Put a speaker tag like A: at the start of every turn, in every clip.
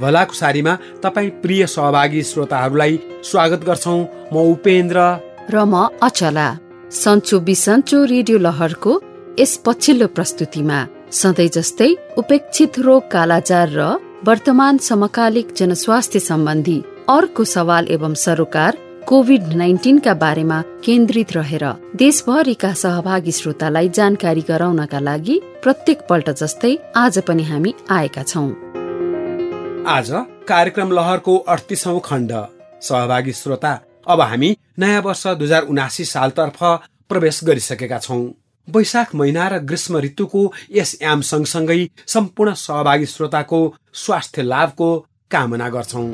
A: भलाकुसारीमा तपाईँ प्रिय सहभागी श्रोताहरूलाई स्वागत गर्छौ। म उपेन्द्र।
B: र म अचला। सन्चो बिसन्चो रेडियो लहरको यस पछिल्लो प्रस्तुतिमा सधैँ जस्तै उपेक्षित रोग कालाजार र वर्तमान समकालिक जनस्वास्थ्य सम्बन्धी अर्को सवाल एवं सरोकार कोभिड नाइन्टिनका बारेमा केन्द्रित रहेर देशभरिका सहभागी श्रोतालाई जानकारी गराउनका लागि प्रत्येक पल्ट जस्तै आज पनि हामी आएका छौँ।
A: आज कार्यक्रम लहरको अडतिसौँ खण्ड। सहभागी श्रोता अब हामी नयाँ वर्ष दुई हजार उनासी सालतर्फ प्रवेश गरिसकेका छौँ। वैशाख महिना र ग्रीष्म ऋतुको यस याम सँगसँगै सम्पूर्ण सहभागी श्रोताको स्वास्थ्य लाभको कामना गर्छौँ।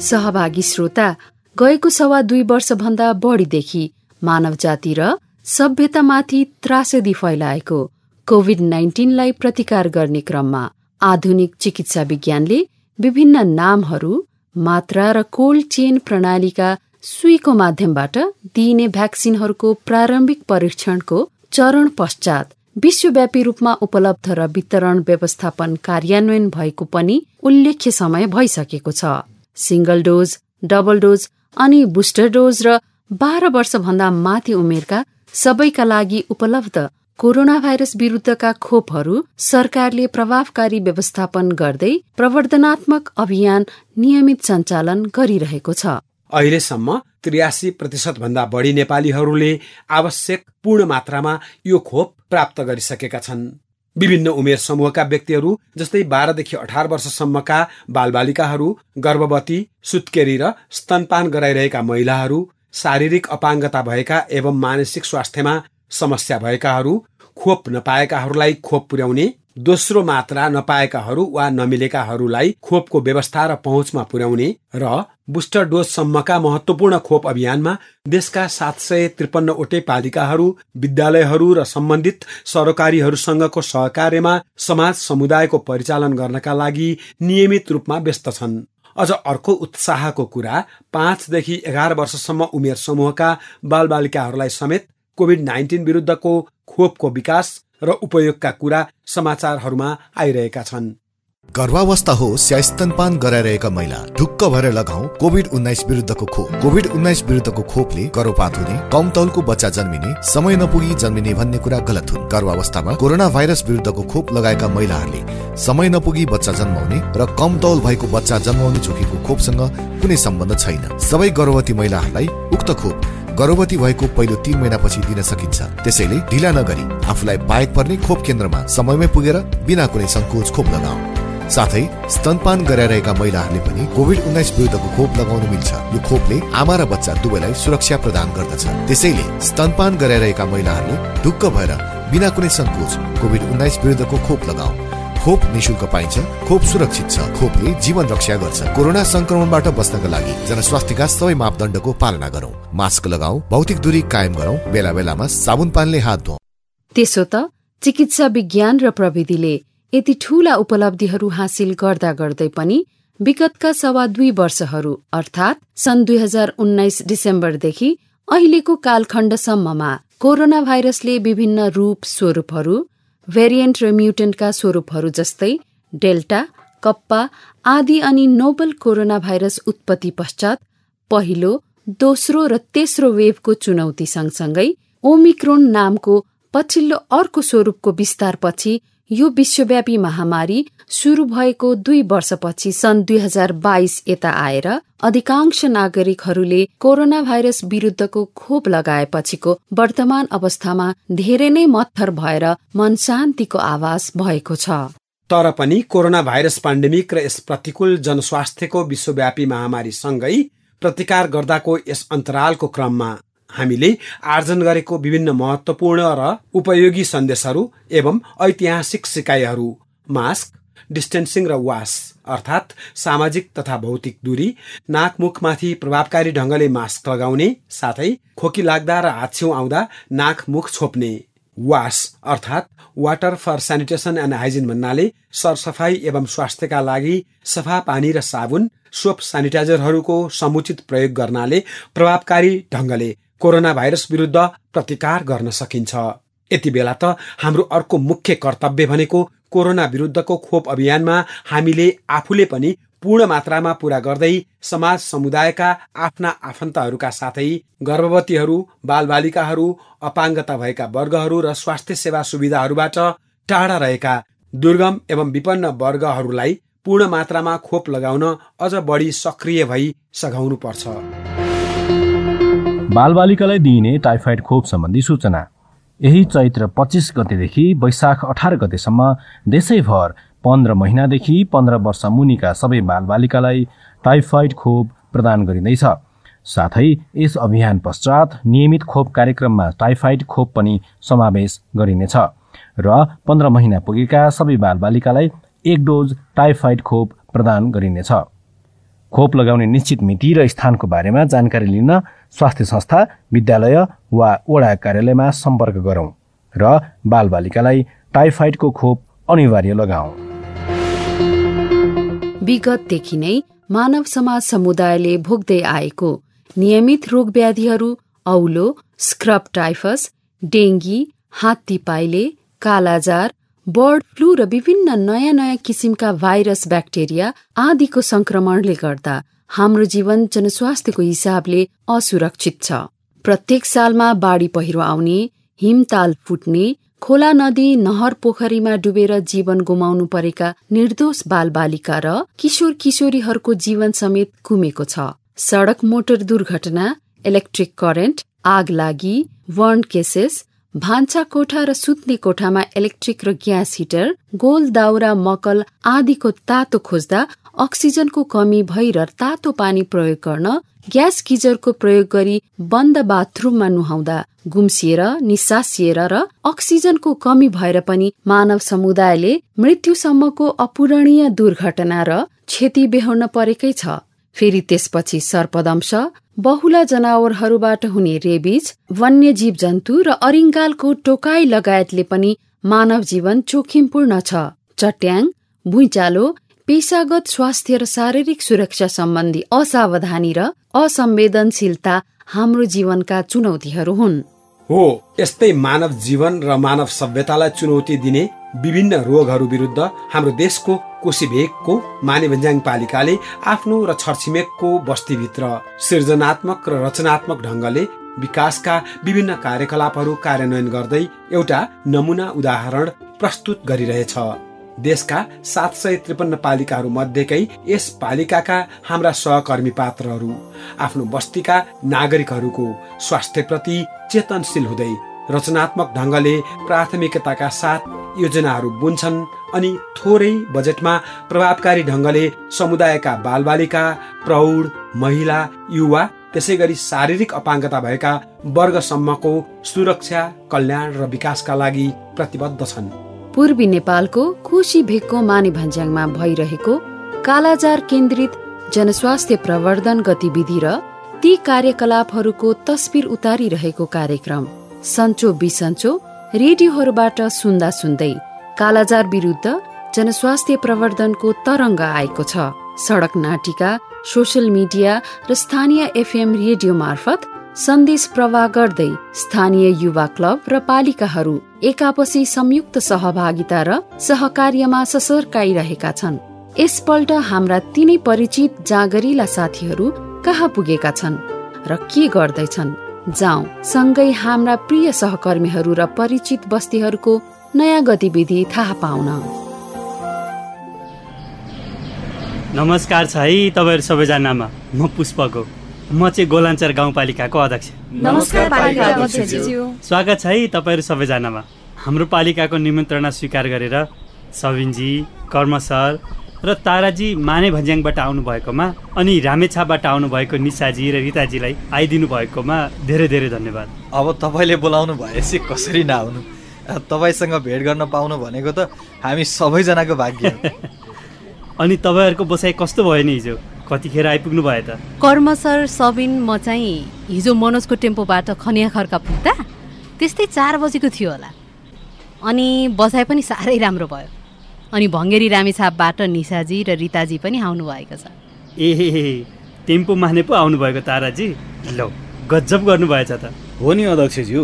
B: सहभागी श्रोता गएको सवा दुई वर्षभन्दा बढीदेखि मानव जाति र सभ्यतामाथि त्रासदी फैलाएको कोभिड नाइन्टिनलाई प्रतिकार गर्ने क्रममा आधुनिक चिकित्सा विज्ञानले विभिन्न नामहरू मात्रा र कोल्ड चेन प्रणालीका सुईको माध्यमबाट दिइने भ्याक्सिनहरूको प्रारम्भिक परीक्षणको चरण पश्चात विश्वव्यापी रूपमा उपलब्ध र वितरण व्यवस्थापन कार्यान्वयन भएको पनि उल्लेख्य समय भइसकेको छ। सिंगल डोज डबल डोज अनि बुस्टर डोज र बाह्र वर्षभन्दा माथि उमेरका सबैका लागि उपलब्ध कोरोना भाइरस विरुद्धका खोपहरू सरकारले प्रभावकारी व्यवस्थापन गर्दै प्रवर्धनात्मक अभियान नियमित सञ्चालन गरिरहेको छ।
A: अहिलेसम्म त्रियासी प्रतिशत भन्दा बढी नेपालीहरूले आवश्यक पूर्ण मात्रामा यो खोप प्राप्त गरिसकेका छन्। विभिन्न उमेर समूहका व्यक्तिहरू जस्तै बाह्रदेखि अठार वर्षसम्मका बालबालिकाहरू गर्भवती सुत्केरी र स्तनपान गराइरहेका महिलाहरू शारीरिक अपाङ्गता भएका एवं मानसिक स्वास्थ्यमा समस्या भएकाहरू खोप नपाएकाहरूलाई खोप पुर्याउने दोस्रो मात्रा नपाएकाहरू वा नमिलेकाहरूलाई खोपको व्यवस्था र पहुँचमा पुर्याउने र बुस्टर डोजसम्मका महत्वपूर्ण खोप अभियानमा देशका सात सय त्रिपन्नवटै पालिकाहरू विद्यालयहरू र सम्बन्धित सरकारीहरूसँगको सहकार्यमा समाज समुदायको परिचालन गर्नका लागि नियमित रूपमा व्यस्त छन्। अझ अर्को उत्साहको कुरा पाँचदेखि एघार वर्षसम्म उमेर समूहका बालबालिकाहरूलाई समेत कोभिड नाइन्टिन विरुद्धको खोपको विकास र उपयोगका कुरा समाचारहरूमा आइरहेका छन्।
C: गर्भावस्था होस् या स्तनपान गराइरहेका महिला। ढुक्क भएर लगाऊ कोभिड उन्नाइस विरुद्धको खोप। कोभिड उन्नाइस विरुद्धको खोपले गर्भपात हुने कम तौलको बच्चा जन्मिने समय नपुगी जन्मिने भन्ने कुरा गलत हुन्। गर्भावस्थामा कोरोना भाइरस विरुद्धको खोप लगाएका महिलाहरूले समय नपुगी बच्चा जन्माउने र कम तौल भएको बच्चा जन्माउने झुकीको खोपसँग कुनै सम्बन्ध छैन। सबै गर्भवती महिलाहरूलाई उक्त खोप गर्भवती भएको पहिलो तीन महिनापछि दिन सकिन्छ। त्यसैले ढिला नगरी आफूलाई बाहेक पर्ने खोप केन्द्रमा समयमै पुगेर बिना कुनै सङ्कोच खोप लगाऊ। साथै स्तनपान गराइरहेका महिलाहरूले पनि कोभिड उन्नाइस विरुद्धको खोप लगाउनु मिल्छ। यो खोपले आमा र बच्चा दुवैलाई सुरक्षा प्रदान गर्दछ। त्यसैले स्तनपान गराइरहेका महिलाहरूले ढुक्क भएर बिना कुनै सङ्कोच कोभिड उन्नाइस विरुद्धको खोप लगाऊ। खोप निशुल्क पाइन्छ। खोप सुरक्षित छ। खोपले जीवन रक्षा गर्छ। कोरोना संक्रमणबाट बस्नका लागि जनस्वास्थ्यका सबै मापदण्डको पालना गरौँ। मास्क लगाऊ भौतिक दूरी कायम गरौँ बेला बेलामा साबुन पानीले हात धुऊ।
B: त्यसो त चिकित्सा विज्ञान र प्रविधिले यति ठूला उपलब्धिहरू हासिल गर्दा गर्दै पनि विगतका सवा दुई वर्षहरू अर्थात् सन् दुई हजार उन्नाइस डिसेम्बरदेखि अहिलेको कालखण्डसम्ममा कोरोना भाइरसले विभिन्न रूप स्वरूपहरू भेरिएन्ट र म्युटेन्टका स्वरूपहरू जस्तै डेल्टा कप्पा आदि अनि नोबल कोरोना भाइरस उत्पत्ति पश्चात पहिलो दोस्रो र तेस्रो वेभको चुनौती सँगसँगै ओमिक्रोन नामको पछिल्लो अर्को स्वरूपको विस्तारपछि यो विश्वव्यापी महामारी शुरू भएको दुई वर्षपछि सन् दुई हजार बाइस यता आएर अधिकांश नागरिकहरूले कोरोना भाइरस विरुद्धको खोप लगाएपछिको वर्तमान अवस्थामा धेरै नै मत्थर भएर मन शान्तिको आवास भएको छ।
A: तर पनि कोरोना भाइरस पाण्डेमिक र यस प्रतिकूल जनस्वास्थ्यको विश्वव्यापी महामारीसँगै प्रतिकार गर्दाको यस अन्तरालको क्रममा हामीले आर्जन गरेको विभिन्न महत्वपूर्ण र उपयोगी सन्देशहरू एवं ऐतिहासिक सिकाइहरू। मास्क डिस्टेन्सिङ र वास अर्थात् सामाजिक तथा भौतिक दूरी नाकमुखमाथि प्रभावकारी ढङ्गले मास्क लगाउने साथै खोकी लाग्दा र हाछ्यौँ आउँदा नाक मुख छोप्ने। वास अर्थात् water for sanitation and hygiene भन्नाले सरसफाई एवं स्वास्थ्यका लागि सफा पानी र साबुन सोप सेनिटाइजरहरूको समुचित प्रयोग गर्नाले प्रभावकारी ढङ्गले कोरोना भाइरस विरुद्ध प्रतिकार गर्न सकिन्छ। यति बेला त हाम्रो अर्को मुख्य कर्तव्य भनेको कोरोना विरुद्धको खोप अभियानमा हामीले आफूले पनि पूर्ण मात्रामा पूरा गर्दै समाज समुदायका आफ्ना आफन्तहरूका साथै गर्भवतीहरू बालबालिकाहरू अपाङ्गता भएका वर्गहरू र स्वास्थ्य सेवा सुविधाहरूबाट टाढा रहेका दुर्गम एवं विपन्न वर्गहरूलाई पूर्ण मात्रामा खोप लगाउन अझ बढी सक्रिय भई सघाउनु पर्छ
D: बालबालिकालाई दिइने टाइफाइड खोप सम्बन्धी सूचना। यही चैत्र पच्चिस गतेदेखि वैशाख अठार गतेसम्म देशैभर पन्ध्र महिनादेखि पन्ध्र वर्ष मुनिका सबै बालबालिकालाई टाइफाइड खोप प्रदान गरिँदैछ। साथै यस अभियान पश्चात नियमित खोप कार्यक्रममा टाइफाइड खोप पनि समावेश गरिनेछ र पन्ध्र महिना पुगेका सबै बालबालिकालाई एक डोज टाइफाइड खोप प्रदान गरिनेछ। खोप लगाउने निश्चित मिति र स्थानको बारेमा जानकारी लिन स्वास्थ्य संस्था विद्यालय वा वडा कार्यालयमा सम्पर्क गरौँ र बालबालिकालाई टाइफाइडको खोप अनिवार्य लगाऊ
B: विगतदेखि नै मानव समाज समुदायले भोग्दै आएको नियमित रोग व्याधिहरू औलो स्क्रब टाइफस डेङ्गी हात्ती पाइले कालाजार बर्ड फ्लू र विभिन्न नयाँ नयाँ किसिमका भाइरस ब्याक्टेरिया आदिको संक्रमणले गर्दा हाम्रो जीवन जनस्वास्थ्यको हिसाबले असुरक्षित छ। प्रत्येक सालमा बाढी पहिरो आउने हिमताल फुट्ने खोला नदी नहर पोखरीमा डुबेर जीवन गुमाउनु परेका निर्दोष बालबालिका र किशोर किशोरीहरूको जीवन समेत कुमेको छ। सड़क मोटर दुर्घटना इलेक्ट्रिक करेन्ट आग लागि वर्न केसेस भान्सा कोठा र सुत्ने कोठामा इलेक्ट्रिक र ग्यास हिटर गोल दाउरा मकल आदिको तातो खोज्दा अक्सिजनको कमी भई र तातो पानी प्रयोग गर्न ग्यास गिजरको प्रयोग गरी बन्द बाथरूममा नुहाउँदा गुम्सिएर निसासिएर र अक्सिजनको कमी भएर पनि मानव समुदायले मृत्युसम्मको अपूरणीय दुर्घटना र क्षति बेहोर्न परेकै छ। फेरि त्यसपछि सर्पदंश बहुला जनावरहरूबाट हुने रेबिज वन्य जीव जन्तु र अरिङ्गालको टोकाई लगायतले पनि मानव जीवन जोखिमपूर्ण छ। चट्याङ भुइँचालो पेसागत स्वास्थ्य र शारीरिक सुरक्षा सम्बन्धी असावधानी र असंवेदनशीलता हाम्रो जीवनका चुनौतीहरू हुन्।
A: हो यस्तै मानव जीवन र मानव सभ्यतालाई चुनौती दिने विभिन्न रोगहरू विरुद्ध हाम्रो देशको कोशीभेगको मानेभन्ज्याङ पालिकाले आफ्नो र छरछिमेकको बस्तीभित्र सृजनात्मक र रचनात्मक ढङ्गले विकासका विभिन्न कार्यकलापहरू कार्यान्वयन गर्दै एउटा नमुना उदाहरण प्रस्तुत गरिरहेछ। देशका सात सय त्रिपन्न पालिकाहरू मध्येकै यस पालिकाका हाम्रा सहकर्मी पात्रहरू आफ्नो बस्तीका नागरिकहरूको स्वास्थ्यप्रति चेतनशील हुँदै रचनात्मक ढङ्गले प्राथमिकताका साथ योजनाहरू बुन्छन् अनि थोरै बजेटमा प्रभावकारी ढङ्गले समुदायका बालबालिका प्रौढ महिला युवा त्यसै गरी शारीरिक अपाङ्गता भएका वर्गसम्मको सुरक्षा कल्याण र विकासका लागि प्रतिबद्ध छन्।
B: पूर्वी नेपालको कोशी भेगको माने भन्ज्याङमा भइरहेको कालाजार केन्द्रित जनस्वास्थ्य प्रवर्धन गतिविधि र ती कार्यकलापहरूको तस्बिर उतारिरहेको कार्यक्रम। सन्चो बिसन्चो रेडियोहरूबाट सुन्दा सुन्दै कालाजार विरुद्ध जनस्वास्थ्य प्रवर्धनको तरङ्ग आएको छ। सडक नाटिका सोसियल मिडिया र स्थानीय एफएम रेडियो मार्फत सन्देश प्रवाह गर्दै स्थानीय युवा क्लब र पालिकाहरू एकापसी संयुक्त सहभागिता र सहकार्यमा ससर्काइरहेका छन्। यसपल्ट हाम्रा तिनै परिचित जागरिला साथीहरू कहाँ पुगेका छन् र के गर्दैछन्? जाउँ सँगै हाम्रा प्रिय सहकर्मीहरू र परिचित बस्तीहरूको नयाँ गतिविधि थाहा पाउन।
E: नमस्कार छ है तपाईँहरू सबैजनामा। म पुष्पको म चाहिँ गोलाञ्चर गाउँपालिकाको अध्यक्ष।
F: नमस्कार
E: स्वागत छ है तपाईँहरू सबैजनामा। हाम्रो पालिकाको निमन्त्रणा स्वीकार गरेर सबिनजी कर्म सर र ताराजी माने भन्ज्याङबाट आउनुभएकोमा अनि रामेछापबाट आउनुभएको निसाजी र रिताजीलाई आइदिनु भएकोमा धेरै धेरै धन्यवाद।
G: अब तपाईँले बोलाउनु भएपछि कसरी नआउनु? तपाईँसँग भेट गर्न पाउनु भनेको त हामी सबैजनाको भाग्य हो।
E: अनि तपाईँहरूको बसाइ कस्तो भयो नि हिजो? कतिखेर आइपुग्नु भयो त।
H: कर्म सर सबिन म चाहिँ हिजो मनोजको टेम्पोबाट खनिया खर्का पुग्दा त्यस्तै चार बजेको थियो होला। अनि बसाइ पनि साह्रै राम्रो भयो। अनि भङ्गेरी रामेछापबाट निसाजी र रिताजी पनि आउनुभएको छ।
E: ए टेम्पो माने पो आउनुभएको ताराजी। ल गजब गर्नुभएछ त।
I: हो नि अध्यक्षज्यू।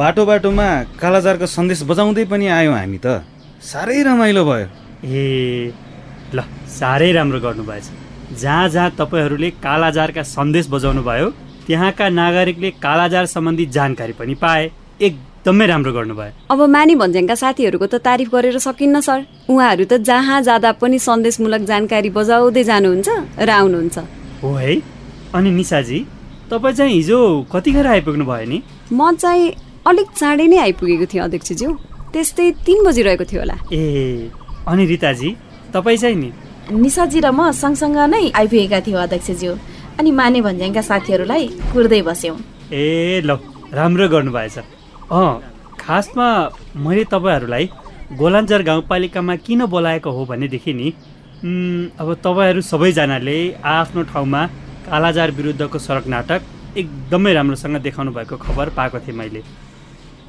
I: बाटो बाटोमा कालाजारको सन्देश बजाउँदै पनि आयौँ हामी त। साह्रै रमाइलो भयो।
E: ए ल साह्रै राम्रो गर्नुभएछ। जहाँ जहाँ तपाईँहरूले कालाजारका सन्देश बजाउनु भयो त्यहाँका नागरिकले कालाजार सम्बन्धी जानकारी पनि पाए। एकदमै राम्रो गर्नुभयो।
F: अब मानी भन्ज्याङका साथीहरूको त तारिफ गरेर सकिन्न सर। उहाँहरू त जहाँ जाँदा पनि सन्देशमूलक जानकारी बजाउँदै जानुहुन्छ र आउनुहुन्छ।
E: हो है? अनि निसाजी तपाईँ चाहिँ हिजो कतिखेर आइपुग्नु भयो नि?
F: म चाहिँ अलिक चाँडै नै आइपुगेको थिएँ अध्यक्षज्यू। त्यस्तै तिन बजिरहेको थियो होला।
E: ए अनि रिताजी तपाईँ चाहिँ नि?
J: निसाजी र म सँगसँग नै आइपुगेका थियौँ अध्यक्षज्यू। अनि माने भन्ज्याङका साथीहरूलाई कुर्दै बस्यौँ।
E: ए ल राम्रो गर्नुभएछ अँ खासमा मैले तपाईँहरूलाई गोलाञ्चर गाउँपालिकामा किन बोलाएको हो भनेदेखि नि अब तपाईँहरू सबैजनाले आफ्नो ठाउँमा कालाजार विरुद्धको सडक नाटक एकदमै राम्रोसँग देखाउनु भएको खबर पाएको थिएँ मैले।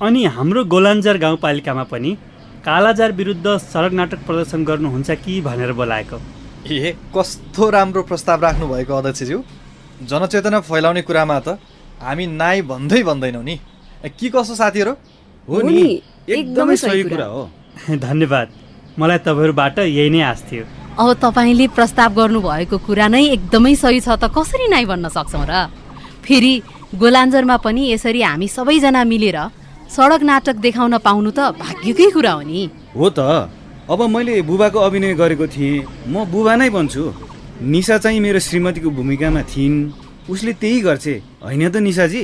E: अनि हाम्रो गोलाञ्चर गाउँपालिकामा पनि कालाजार विरुद्ध सडक नाटक प्रदर्शन गर्नुहुन्छ कि भनेर बोलाएको?
G: ए कस्तो राम्रो प्रस्ताव राख्नुभएको अध्यक्षज्यू? जनचेतना फैलाउने कुरामा त हामी नाइ भन्दै भन्दैनौँ नि। के कसो साथीहरू?
I: हो नि एकदमै सही कुरा हो।
E: धन्यवाद। मलाई तपाईँहरूबाट यही नै आश थियो।
H: अब तपाईँले प्रस्ताव गर्नुभएको कुरा नै एकदमै सही छ त कसरी नै भन्न सक्छौँ र? फेरि गोलाञ्जरमा पनि यसरी हामी सबैजना मिलेर सडक नाटक देखाउन पाउनु त भाग्यकै कुरा हो नि।
I: हो त। अब मैले बुबाको अभिनय गरेको थिएँ। म बुबा नै बन्छु। निशा चाहिँ मेरो श्रीमतीको भूमिकामा थिइन्। उसले त्यही गर्छे। होइन त निशाजी?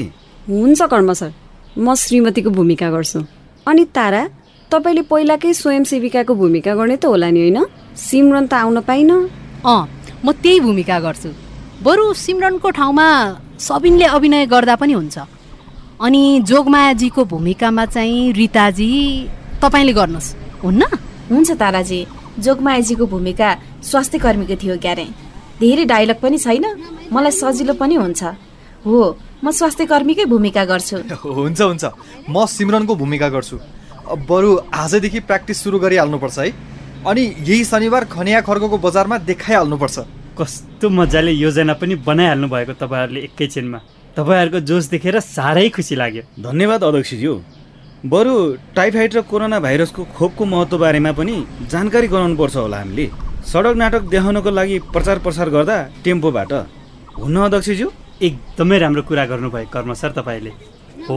F: हुन्छ कर्म सर। म श्रीमतीको भूमिका गर्छु। अनि तारा तपाईँले पहिलाकै स्वयंसेविकाको भूमिका गर्ने त होला नि होइन? सिमरन त आउन पाइन।
H: अँ म त्यही भूमिका गर्छु। बरु सिमरनको ठाउँमा सबिनले अभिनय गर्दा पनि हुन्छ। अनि जोगमायाजीको भूमिकामा चाहिँ रिताजी तपाईँले गर्नुहोस्। हुन्न?
J: हुन्छ ताराजी। जोगमायाजीको भूमिका स्वास्थ्य कर्मीको थियो क्यारे। धेरै डायलग पनि छैन। मलाई सजिलो पनि हुन्छ। हो म स्वास्थ्य कर्मीकै भूमिका गर्छु।
G: हुन्छ हुन्छ। म सिमरनको भूमिका गर्छु। अब बरु आजदेखि प्र्याक्टिस सुरु गरिहाल्नुपर्छ है। अनि यही शनिबार खनिया खर्गको बजारमा देखाइहाल्नुपर्छ।
E: कस्तो मजाले योजना पनि बनाइहाल्नु भएको तपाईँहरूले एकैछिनमा। तपाईँहरूको जोस देखेर साह्रै खुसी लाग्यो।
I: धन्यवाद अध्यक्षज्यू। बरु टाइफाइड र कोरोना भाइरसको खोपको महत्त्व बारेमा पनि जानकारी गराउनुपर्छ होला हामीले। सडक नाटक देखाउनको लागि प्रचार प्रसार गर्दा टेम्पोबाट। हुन्न अध्यक्षज्यू?
E: एकदमै राम्रो कुरा गर्नुभयो कर्म सर तपाईँले। हो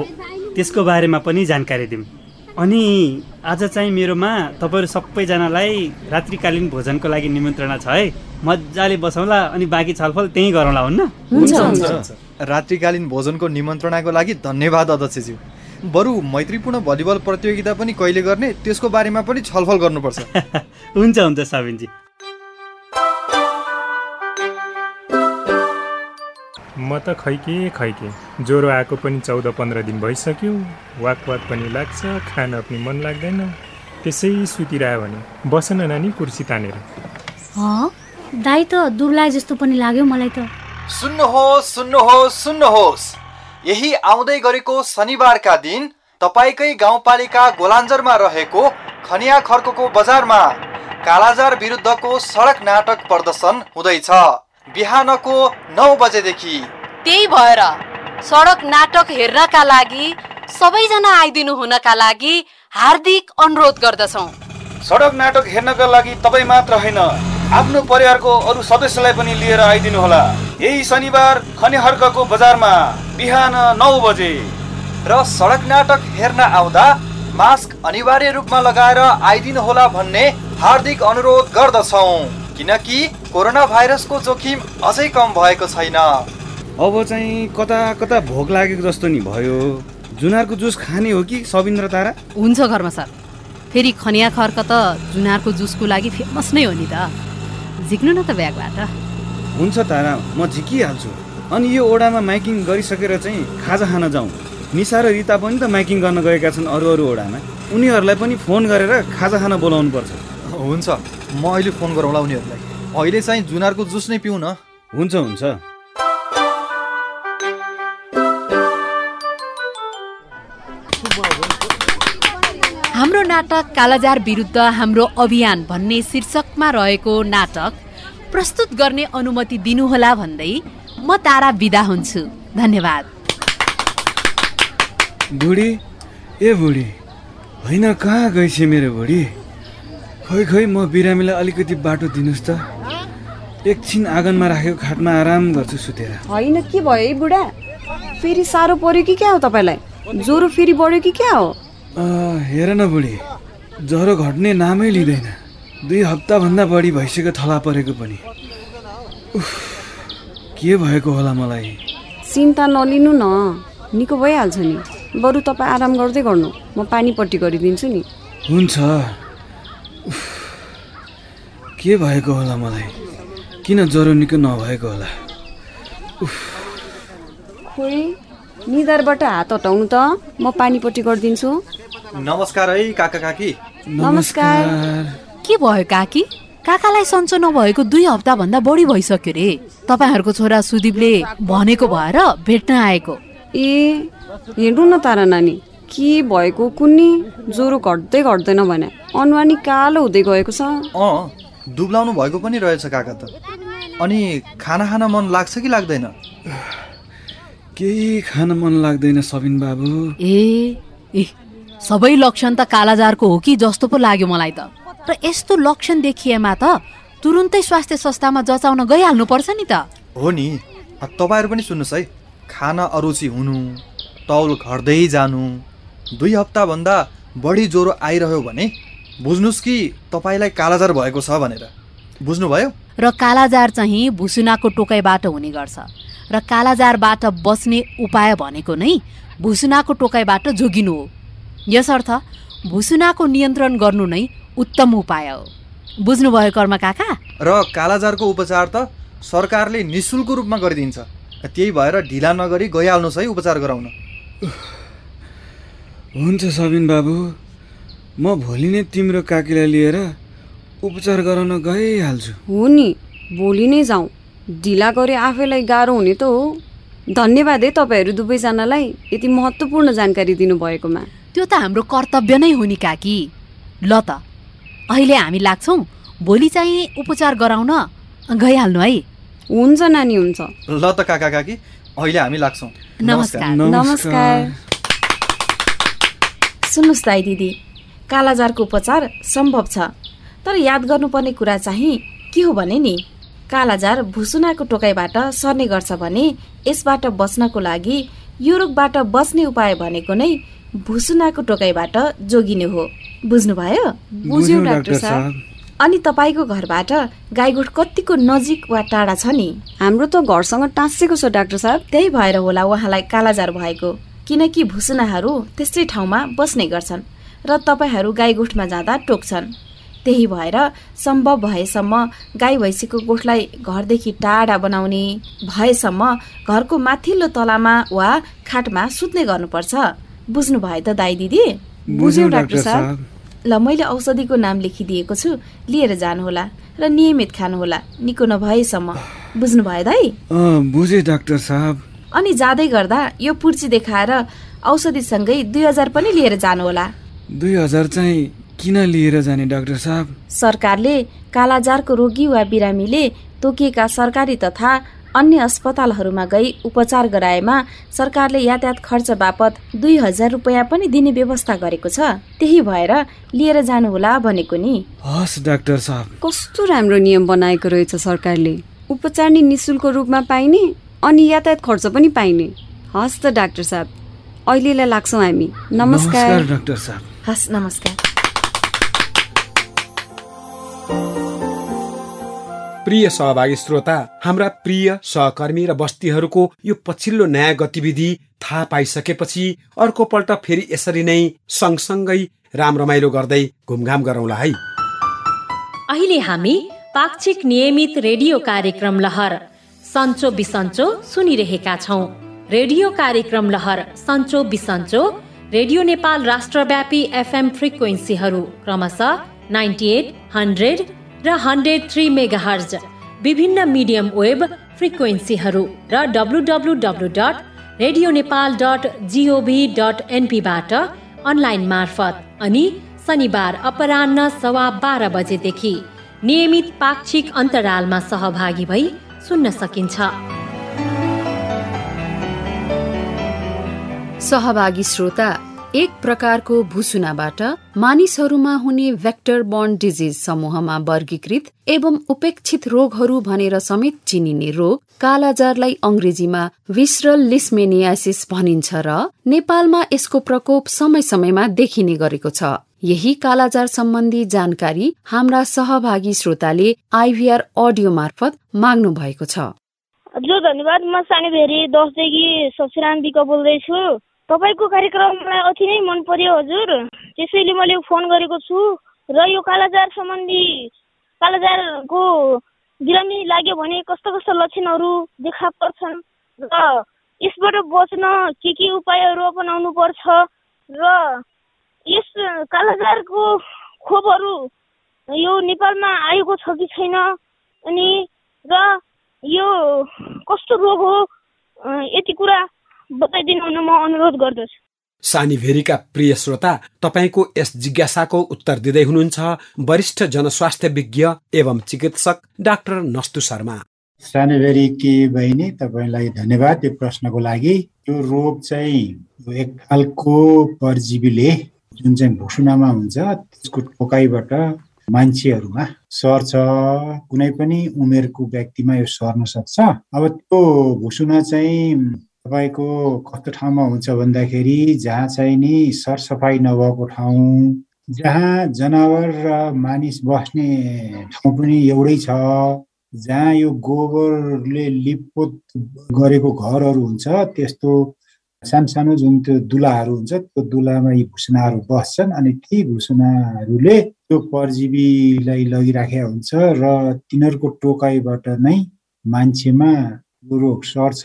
E: त्यसको बारेमा पनि जानकारी दिउँ। अनि आज चाहिँ मेरोमा तपाईँहरू सबैजनालाई रात्रिकालीन भोजनको लागि निमन्त्रणा छ है। मजाले बसौँला अनि बाँकी छलफल त्यहीँ गरौँला हुन्न?
F: हुन्छ हुन्छ।
G: रात्रिकालीन भोजनको निमन्त्रणाको लागि धन्यवाद अध्यक्षज्यू। बरु मैत्रीपूर्ण भलिबल प्रतियोगिता पनि कहिले गर्ने त्यसको बारेमा पनि छलफल गर्नुपर्छ।
E: हुन्छ हुन्छ सबिनजी।
K: म त खैके खैके ज्वरो आएको पनि चौध पन्ध्र दिन भइसक्यो। वाक वाक पनि लाग्छ खान पनि मन लाग्दैन। त्यसै सुतिरह्यो भने बस न नानी कुर्सी तानेर।
L: दाई त दुर्ला जस्तो पनि लाग्यो मलाई त।
G: सुन्नुहोस् सुन्नुहोस् सुन्नुहोस् यही आउँदै गरेको शनिबारका दिन तपाईँकै गाउँपालिका गोलाञ्जरमा रहेको खनिया खर्कको बजारमा कालाजार विरुद्धको सडक नाटक प्रदर्शन हुँदैछ। बिहानको नौ बजेदेखि।
H: त्यही भएर सडक नाटक हेर्नका लागि सबैजना आइदिनु हुनका लागि हार्दिक अनुरोध गर्दछौँ।
I: सडक नाटक हेर्नका लागि तपाईँ मात्र होइन। आफ्नो परिवारको अरू सदस्यलाई पनि लिएर आइदिनु होला। यही शनिबार खनिहर्कको बजारमा बिहान नौ बजे
G: र सडक नाटक हेर्न आउँदा मास्क अनिवार्य रूपमा लगाएर आइदिनुहोला भन्ने हार्दिक अनुरोध गर्दछौँ। किनकि कोरोना भाइरसको जोखिम अझै कम भएको छैन।
I: अब चाहिँ कता कता भोक लागेको जस्तो नि भयो। जुनारको जुस खाने हो कि सबिन्द्र तारा?
H: हुन्छ घरमा सर। फेरि खनिया खर्क त जुनारको जुसको लागि फेमस नै हो नि त। झिक्नु न त ब्यागबाट
I: हुन्छ तारा म झिकिहाल्छु। अनि यो ओडामा माइकिङ गरिसकेर चाहिँ खाजा खान जाउँ। निसा र रिता पनि त माइकिङ गर्न गएका छन् अरू अरू ओडामा। उनीहरूलाई पनि फोन गरेर खाजा खान बोलाउनु पर्छ।
G: हुन्छ म अहिले फोन गरौँला उनीहरूलाई। अहिले चाहिँ जुनारको जुस नै पिउँ न
I: हुन्छ हुन्छ।
H: हाम्रो नाटक कालाजार विरुद्ध हाम्रो अभियान भन्ने शीर्षकमा रहेको नाटक प्रस्तुत गर्ने अनुमति दिनुहोला भन्दै म तारा बिदा हुन्छु। धन्यवाद।
I: बुढी ए बुढी होइन कहाँ गएछ मेरो बुढी? खै खै म बिरामीलाई अलिकति बाटो दिनुहोस् त। एकछिन आँगनमा राखेको खाटमा आराम गर्छु सुतेर।
F: होइन के भयो है बुढा? फेरि साह्रो पर्यो कि क्या हो तपाईँलाई? ज्वरो फेरि बढ्यो कि क्या हो?
I: हेर न बुढी। ज्वरो घट्ने नामै लिँदैन। दुई हप्ताभन्दा बढी भइसक्यो थला परेको पनि। के भएको होला मलाई?
F: चिन्ता नलिनु न। निको भइहाल्छ नि। बरु तपाईँ आराम गर्दै गर्नु। म पानीपट्टि गरिदिन्छु नि।
I: हुन्छ। के भएको होला मलाई? किन ज्वरो निको नभएको होला?
F: खोइ निधारबाट हात हटाउनु त। म पानीपट्टि गरिदिन्छु।
G: नमस्कार है काका काकी।
F: नमस्कार।
H: के भयो काकी? काकालाई सन्चो नभएको दुई हप्ताभन्दा बढी भइसक्यो रे। तपाईँहरूको छोरा सुदीपले भनेको भएर भेट्न आएको।
F: ए हेर्नु न तारा नानी। के भएको कुन्नी? ज्वरो घट्दै घट्दैन भने। अनुहार नि कालो हुँदै गएको छ।
G: अँ दुब्लाउनु भएको पनि रहेछ काका त। अनि खाना खान मन लाग्छ कि लाग्दैन?
I: केही खान मन लाग्दैन सबिन बाबु।
H: ए ए सबै लक्षण त कालाजारको हो कि जस्तो पो लाग्यो मलाई त। र यस्तो लक्षण देखिएमा त तुरुन्तै स्वास्थ्य संस्थामा जचाउन गइहाल्नुपर्छ नि त।
G: हो नि। तपाईँहरू पनि सुन्नुहोस् है। खाना अरुचि हुनु तौल घट्दै जानु दुई हप्ताभन्दा बढी ज्वरो आइरह्यो भने बुझ्नुहोस् कि तपाईँलाई कालाजार भएको छ भनेर। बुझ्नुभयो?
H: र कालाजार चाहिँ भुसुनाको टोकाइबाट हुने गर्छ। र कालाजारबाट बच्ने उपाय भनेको नै भुसुनाको टोकाइबाट जोगिनु हो। यसर्थ भुसुनाको नियन्त्रण गर्नु नै उत्तम उपाय हो। बुझ्नुभयो कर्म काका?
G: र कालाजारको उपचार त सरकारले निशुल्क रूपमा गरिदिन्छ। त्यही भएर ढिला नगरी गइहाल्नुहोस् है उपचार गराउन।
I: हुन्छ सबिन बाबु म भोलि नै तिम्रो काकीलाई लिएर उपचार गराउन गइहाल्छु।
F: हो नि भोलि नै जाउँ। ढिला गरे आफैलाई गाह्रो हुने त हो। धन्यवाद है तपाईँहरू दुवैजनालाई यति महत्त्वपूर्ण जानकारी दिनुभएकोमा।
H: त्यो त हाम्रो कर्तव्य नै हो नि काकी। ल त अहिले हामी लाग्छौँ भोलि चाहिँ उपचार गराउन गइहाल्नु है।
F: हुन्छ नानी हुन्छ।
G: ल त काका काकी अहिले हामी लाग्छौँ।
H: नमस्कार।
F: नमस्कार।
J: सुन्नुहोस् दाई दिदी कालाजारको उपचार सम्भव छ। तर याद गर्नुपर्ने कुरा चाहिँ के हो भने नि कालाजार भुसुनाको टोकाइबाट सर्ने गर्छ भने यसबाट बच्नको लागि यो रोगबाट बच्ने उपाय भनेको नै भुसुनाको टोकाइबाट जोगिने हो। बुझ्नुभयो?
F: बुझ्यौँ डाक्टर साहब
J: अनि तपाईँको घरबाट गाईगोठ कतिको नजिक वा टाढा छ नि?
F: हाम्रो त घरसँग टाँसेको छ डाक्टर साहब।
J: त्यही भएर होला उहाँलाई कालाजार भएको। किनकि भुसुनाहरू त्यस्तै ठाउँमा बस्ने गर्छन् र तपाईँहरू गाईगोठमा जाँदा टोक्छन्। त्यही भएर सम्भव भएसम्म गाई भैँसीको गोठलाई घरदेखि टाढा बनाउने भएसम्म घरको माथिल्लो तलामा वा खाटमा सुत्ने गर्नुपर्छ। बुझ्नु भयो त दाई दिदी?
F: बुझ्यौँ डाक्टर साहब।
J: ल मैले औषधिको नाम लेखिदिएको छु। लिएर जानुहोला र नियमित खानुहोला। निको नभएसम्म। बुझ्नुभयो दाई?
I: अँ बुझेँ डाक्टर साहब।
J: अनि जाँदै गर्दा यो पुर्ची देखाएर औषधिसँगै दुई हजार पनि लिएर जानुहोला।
I: दुई हजार चाहिँ किन लिएर जाने डाक्टर साहब?
J: सरकारले कालाजारको रोगी वा बिरामीले तोकिएका सरकारी तथा अन्य अस्पतालहरूमा गई उपचार गराएमा सरकारले यातायात खर्च बापत दुई हजार रुपियाँ पनि दिने व्यवस्था गरेको छ। त्यही भएर लिएर जानुहोला भनेको नि।
I: हस् डाक्टर साहब।
F: कस्तो राम्रो नियम बनाएको रहेछ सरकारले। उपचार नि निशुल्क रूपमा पाइने अनि यातायात खर्च पनि पाइने। हस् त डाक्टर साहब। अहिलेलाई लाग्छौँ हामी। नमस्कार।
I: डाक्टर साहब।
J: हस् नमस्कार।
A: प्रिय सहभागी श्रोता हाम्रा प्रिय सहकर्मी र बस्तीहरूको यो पछिल्लो नयाँ गतिविधि थाहा पाइसकेपछि अर्को पल्ट फेरि यसरी नै सँगसँगै राम रमाइलो गर्दै घुमघाम गरौँला है।
M: अहिले हामी पाक्षिक नियमित रेडियो कार्यक्रम लहर सन्चो बिसन्चो सुनिरहेका छौँ। रेडियो कार्यक्रम लहर सन्चो बिसन्चो रेडियो नेपाल राष्ट्रव्यापी एफएम फ्रिक्वेन्सीहरू क्रमशः नाइन्टी एट हन्ड्रेड र हन्ड्रेड थ्री मेगाहर्ज विभिन्न मिडियम वेब फ्रिक्वेन्सीहरू र W W dot radio Nepal dot gov dot एनपीबाट online मार्फत अनि शनिबार अपरान्न सवा बाह्र बजेदेखि नियमित पाक्षिक अन्तरालमा सहभागी भई सुन्न सकिन्छ।
B: सहभागी श्रोता एक प्रकारको भुसुनाबाट मानिसहरूमा हुने भेक्टर बन्ड डिजिज समूहमा वर्गीकृत एवं उपेक्षित रोगहरू भनेर समेत चिनिने रोग कालाजारलाई अंग्रेजीमा विसरल लिस्मेनियासिस भनिन्छ र नेपालमा यसको प्रकोप समय समयमा देखिने गरेको छ। यही कालाजार सम्बन्धी जानकारी हाम्रा सहभागी श्रोताले आइभीआर अडियो मार्फत माग्नु भएको छ।
N: हजुर धन्यवाद। म सानी भेरी दसदेखि ससुराम बोल्दैछु। तपाईँको कार्यक्रम मलाई अति नै मन पर्यो हजुर। त्यसैले मैले फोन गरेको छु र यो कालाजार सम्बन्धी कालाजारको बिरामी लाग्यो भने कस्तो कस्तो लक्षणहरू देखा पर्छन् र यसबाट बच्न के के उपायहरू अपनाउनु पर्छ र यस कालाजारको खोपहरू यो नेपालमा आएको छ कि छैन अनि र यो कस्तो रोग हो यति कुरा बताइदिनु म अनुरोध गर्दछु।
A: सानी भेरीका प्रिय श्रोता तपाईँको यस जिज्ञासाको उत्तर दिँदै हुनुहुन्छ वरिष्ठ जनस्वास्थ्य विज्ञ एवं चिकित्सक डाक्टर नस्तु शर्मा।
O: सानी भेरीकी बहिनी तपाईँलाई धन्यवाद यो प्रश्नको लागि। यो रोग चाहिँ एक खालको परजीवीले जुन चाहिँ भुसुनामा हुन्छ त्यसको टोकाइबाट मान्छेहरूमा सर्छ। कुनै पनि उमेरको व्यक्तिमा यो सर्न सक्छ। अब त्यो भुसुना चाहिँ तपाईँको कस्तो ठाउँमा हुन्छ भन्दाखेरि जहाँ चाहिँ नि सरसफाइ नभएको ठाउँ जहाँ जनावर र मानिस बस्ने ठाउँ पनि एउटै छ जहाँ यो गोबरले लिपपोत गरेको घरहरू हुन्छ त्यस्तो सानो सानो जुन त्यो दुलाहरू हुन्छ त्यो दुलामा यी भुसुनाहरू बस्छन् अनि ती भुसुनाहरूले त्यो परजीवीलाई लगिराखेका हुन्छ र तिनीहरूको टोकाइबाट नै मान्छेमा रोग सर्छ।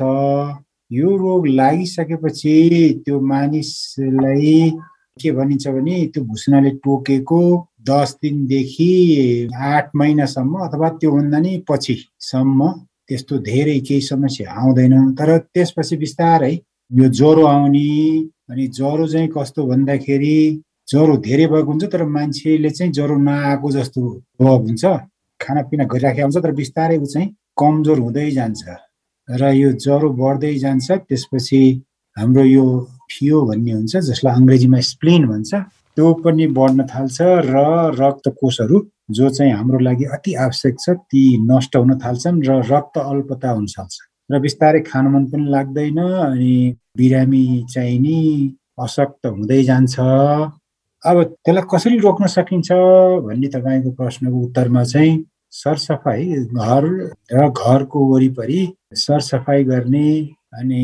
O: यो रोग लागिसकेपछि त्यो मानिसलाई के भनिन्छ भने त्यो भुसुनाले टोकेको दस दिनदेखि आठ महिनासम्म अथवा त्योभन्दा नि पछिसम्म त्यस्तो धेरै केही समस्या आउँदैन। तर त्यसपछि बिस्तारै यो ज्वरो आउने अनि ज्वरो चाहिँ कस्तो भन्दाखेरि ज्वरो धेरै भएको हुन्छ तर मान्छेले चाहिँ ज्वरो नआएको जस्तो अभाव हुन्छ। खानापिना गरिराखेको हुन्छ तर बिस्तारै ऊ चाहिँ कमजोर हुँदै जान्छ। र यो ज्वरो बढ्दै जान्छ त्यसपछि हाम्रो यो फियो भन्ने हुन्छ जसलाई अङ्ग्रेजीमा स्प्लिन भन्छ त्यो पनि बढ्न थाल्छ र रक्त कोषहरू जो चाहिँ हाम्रो लागि अति आवश्यक छ ती नष्ट हुन थाल्छन् र रक्त अल्पता हुन थाल्छ। र बिस्तारै खान मन पनि लाग्दैन अनि बिरामी चाहिँ नि अशक्त हुँदै जान्छ। अब त्यसलाई कसरी रोक्न सकिन्छ भन्ने तपाईँको प्रश्नको उत्तरमा चाहिँ सरसफाइ घर र घरको वरिपरि सरसफाइ गर्ने अनि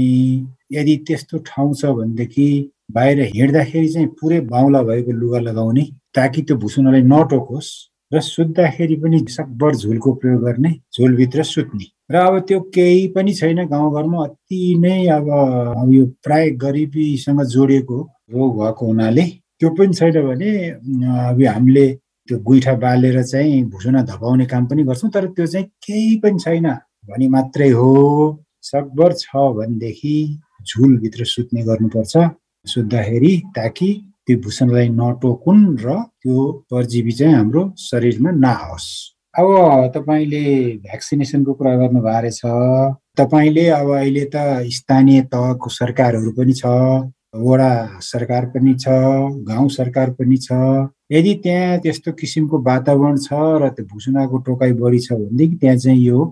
O: यदि त्यस्तो ठाउँ छ भनेदेखि बाहिर हिँड्दाखेरि चाहिँ पुरै बाहुला भएको लुगा लगाउने ताकि त्यो भुसुनालाई नटोकोस् र सुत्दाखेरि पनि सकभर झुलको प्रयोग गर्ने झुलभित्र सुत्ने। र अब त्यो केही पनि छैन गाउँघरमा अति नै अब यो प्राय गरिबीसँग जोडिएको रोग भएको हुनाले त्यो पनि छैन भने अब हामीले त्यो गुइठा बालेर चाहिँ भुसुना धपाउने काम पनि गर्छौँ तर त्यो चाहिँ केही पनि छैन। भने मात्रै हो। सकभर छ भनेदेखि झुलभित्र सुत्ने गर्नुपर्छ। सुत्दाखेरि ताकि त्यो भुसुनालाई नटोकुन् र त्यो परजीवी चाहिँ हाम्रो शरीरमा नआओस्। अब तपाईँले भ्याक्सिनेसनको कुरा गर्नुभएको रहेछ तपाईँले अब अहिले त स्थानीय तहको सरकारहरू पनि छ। वडा सरकार पनि छ गाउँ सरकार पनि छ। यदि त्यहाँ त्यस्तो किसिमको वातावरण छ र त्यो भुसुनाको टोकाइ बढी छ भनेदेखि त्यहाँ चाहिँ यो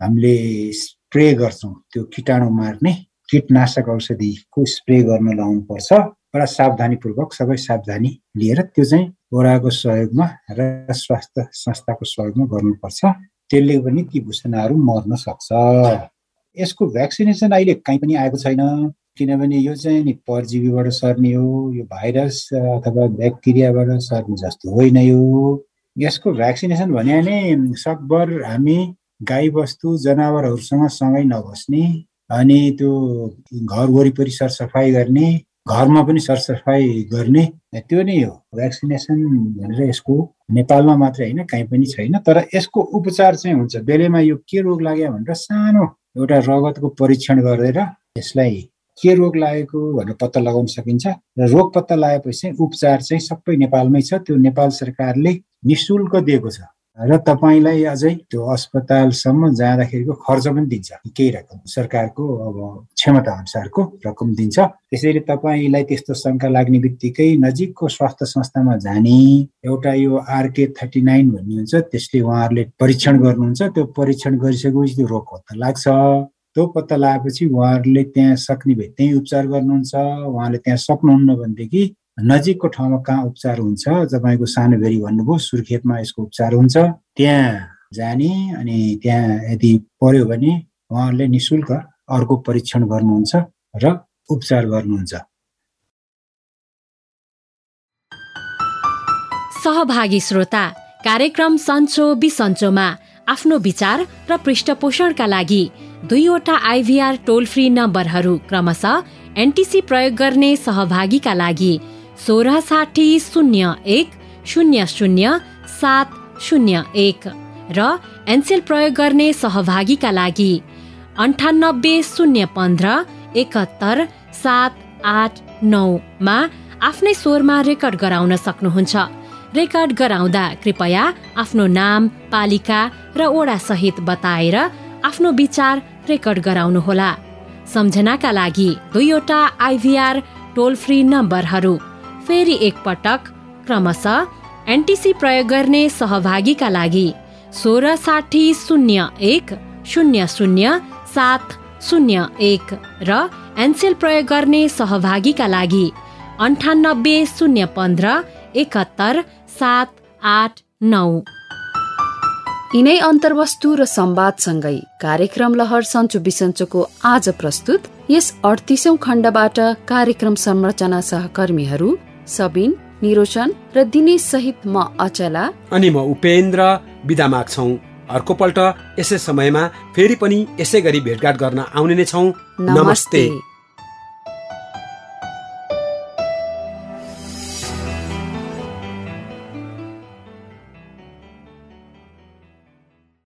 O: हामीले स्प्रे गर्छौँ त्यो किटाणु मार्ने कीटनाशक औषधिको स्प्रे गर्न लाउनु पर्छ बडा सावधानीपूर्वक सबै सावधानी लिएर त्यो चाहिँ ओडाको सहयोगमा र स्वास्थ्य संस्थाको सहयोगमा गर्नुपर्छ। त्यसले पनि ती भूषणाहरू मर्न सक्छ। यसको भ्याक्सिनेसन अहिले कहीँ पनि आएको छैन। किनभने यो चाहिँ नि परजीवीबाट सर्ने हो यो भाइरस अथवा ब्याक्टेरियाबाट सर्ने जस्तो होइन यो। यसको भ्याक्सिनेसन भने सकभर हामी गाई बस्तु जनावरहरूसँग सँगै नबस्ने अनि त्यो घर वरिपरि सरसफाइ गर्ने घरमा पनि सरसफाइ गर्ने त्यो नै हो भ्याक्सिनेसन भनेर यसको नेपालमा मात्रै होइन कहीँ पनि छैन। तर यसको उपचार चाहिँ हुन्छ बेलैमा यो के रोग लाग्यो भनेर सानो एउटा रगतको परीक्षण गरेर यसलाई के रोग लागेको भनेर पत्ता लगाउन सकिन्छ र रोग पत्ता लगाएपछि उपचार चाहिँ सबै नेपालमै छ। त्यो नेपाल सरकारले निशुल्क दिएको छ। र तपाईँलाई अझै त्यो अस्पतालसम्म जाँदाखेरिको खर्च पनि दिन्छ। केही रकम सरकारको अब क्षमता अनुसारको रकम दिन्छ। त्यसैले तपाईँलाई त्यस्तो शङ्का लाग्ने बित्तिकै नजिकको स्वास्थ्य संस्थामा जाने एउटा यो आरके थर्टी नाइन भन्ने हुन्छ त्यसले उहाँहरूले परीक्षण गर्नुहुन्छ। त्यो परीक्षण गरिसकेपछि त्यो रोग पत्ता लाग्छ? त्यो पत्ता लगाएपछि उहाँहरूले त्यहाँ सक्ने भए त्यहीँ उपचार गर्नुहुन्छ उहाँले त्यहाँ सक्नुहुन्न भनेदेखि नजिकको ठाउँमा कहाँ उपचार हुन्छ तपाईँको सानो भेरी भन्नुभयो सुर्खेतमा यसको उपचार हुन्छ। त्यहाँ जाने अनि त्यहाँ यदि पर्यो भने उहाँहरूले नि शुल्क अर्को परीक्षण गर्नुहुन्छ र उपचार गर्नुहुन्छ।
M: सहभागी श्रोता कार्यक्रम सन्चो बिसन्चोमा आफ्नो विचार र पृष्ठपोषणका लागि दुईवटा आइभीआर टोल फ्री नम्बरहरू क्रमशः एनटिसी प्रयोग गर्ने सहभागीका लागि सोह्र साठी शून्य एक शून्य शून्य सात शून्य एक र एनसेल प्रयोग गर्ने सहभागीका लागि अन्ठानब्बे शून्य पन्ध्र एकहत्तर सात आठ नौमा आफ्नै स्वरमा रेकर्ड गराउन सक्नुहुन्छ। रेकर्ड गराउँदा कृपया आफ्नो नाम पालिका र ओडा सहित बताएर आफ्नो विचार रेकर्ड गराउनुहोला। सम्झनाका लागि दुईवटा आइभीआर टोल फ्री नम्बरहरू फेरि एकपटक क्रमशः एनटिसी प्रयोग गर्ने सहभागीका लागि सोह्र साठी शून्य एक शून्य शून्य सात शून्य एक र एनसेल प्रयोग गर्ने सहभागीका लागि अन्ठानब्बे शून्य पन्ध्र एकहत्तर सात आठ नौ।
B: यिनै अन्तर्वस्तु र संवादसँगै कार्यक्रम लहर सन्चो बिसन्चोको आज प्रस्तुत यस अडतिसौं खण्डबाट कार्यक्रम संरचना सहकर्मीहरू सबिन निरोशन र दिनेश सहित म अचला।
A: अनि म उपेन्द्र बिदा माग्छौ। अर्कोपल्ट यसै समयमा फेरि पनि यसै गरी भेटघाट गर्न आउने नै छौ। नमस्ते, नमस्ते।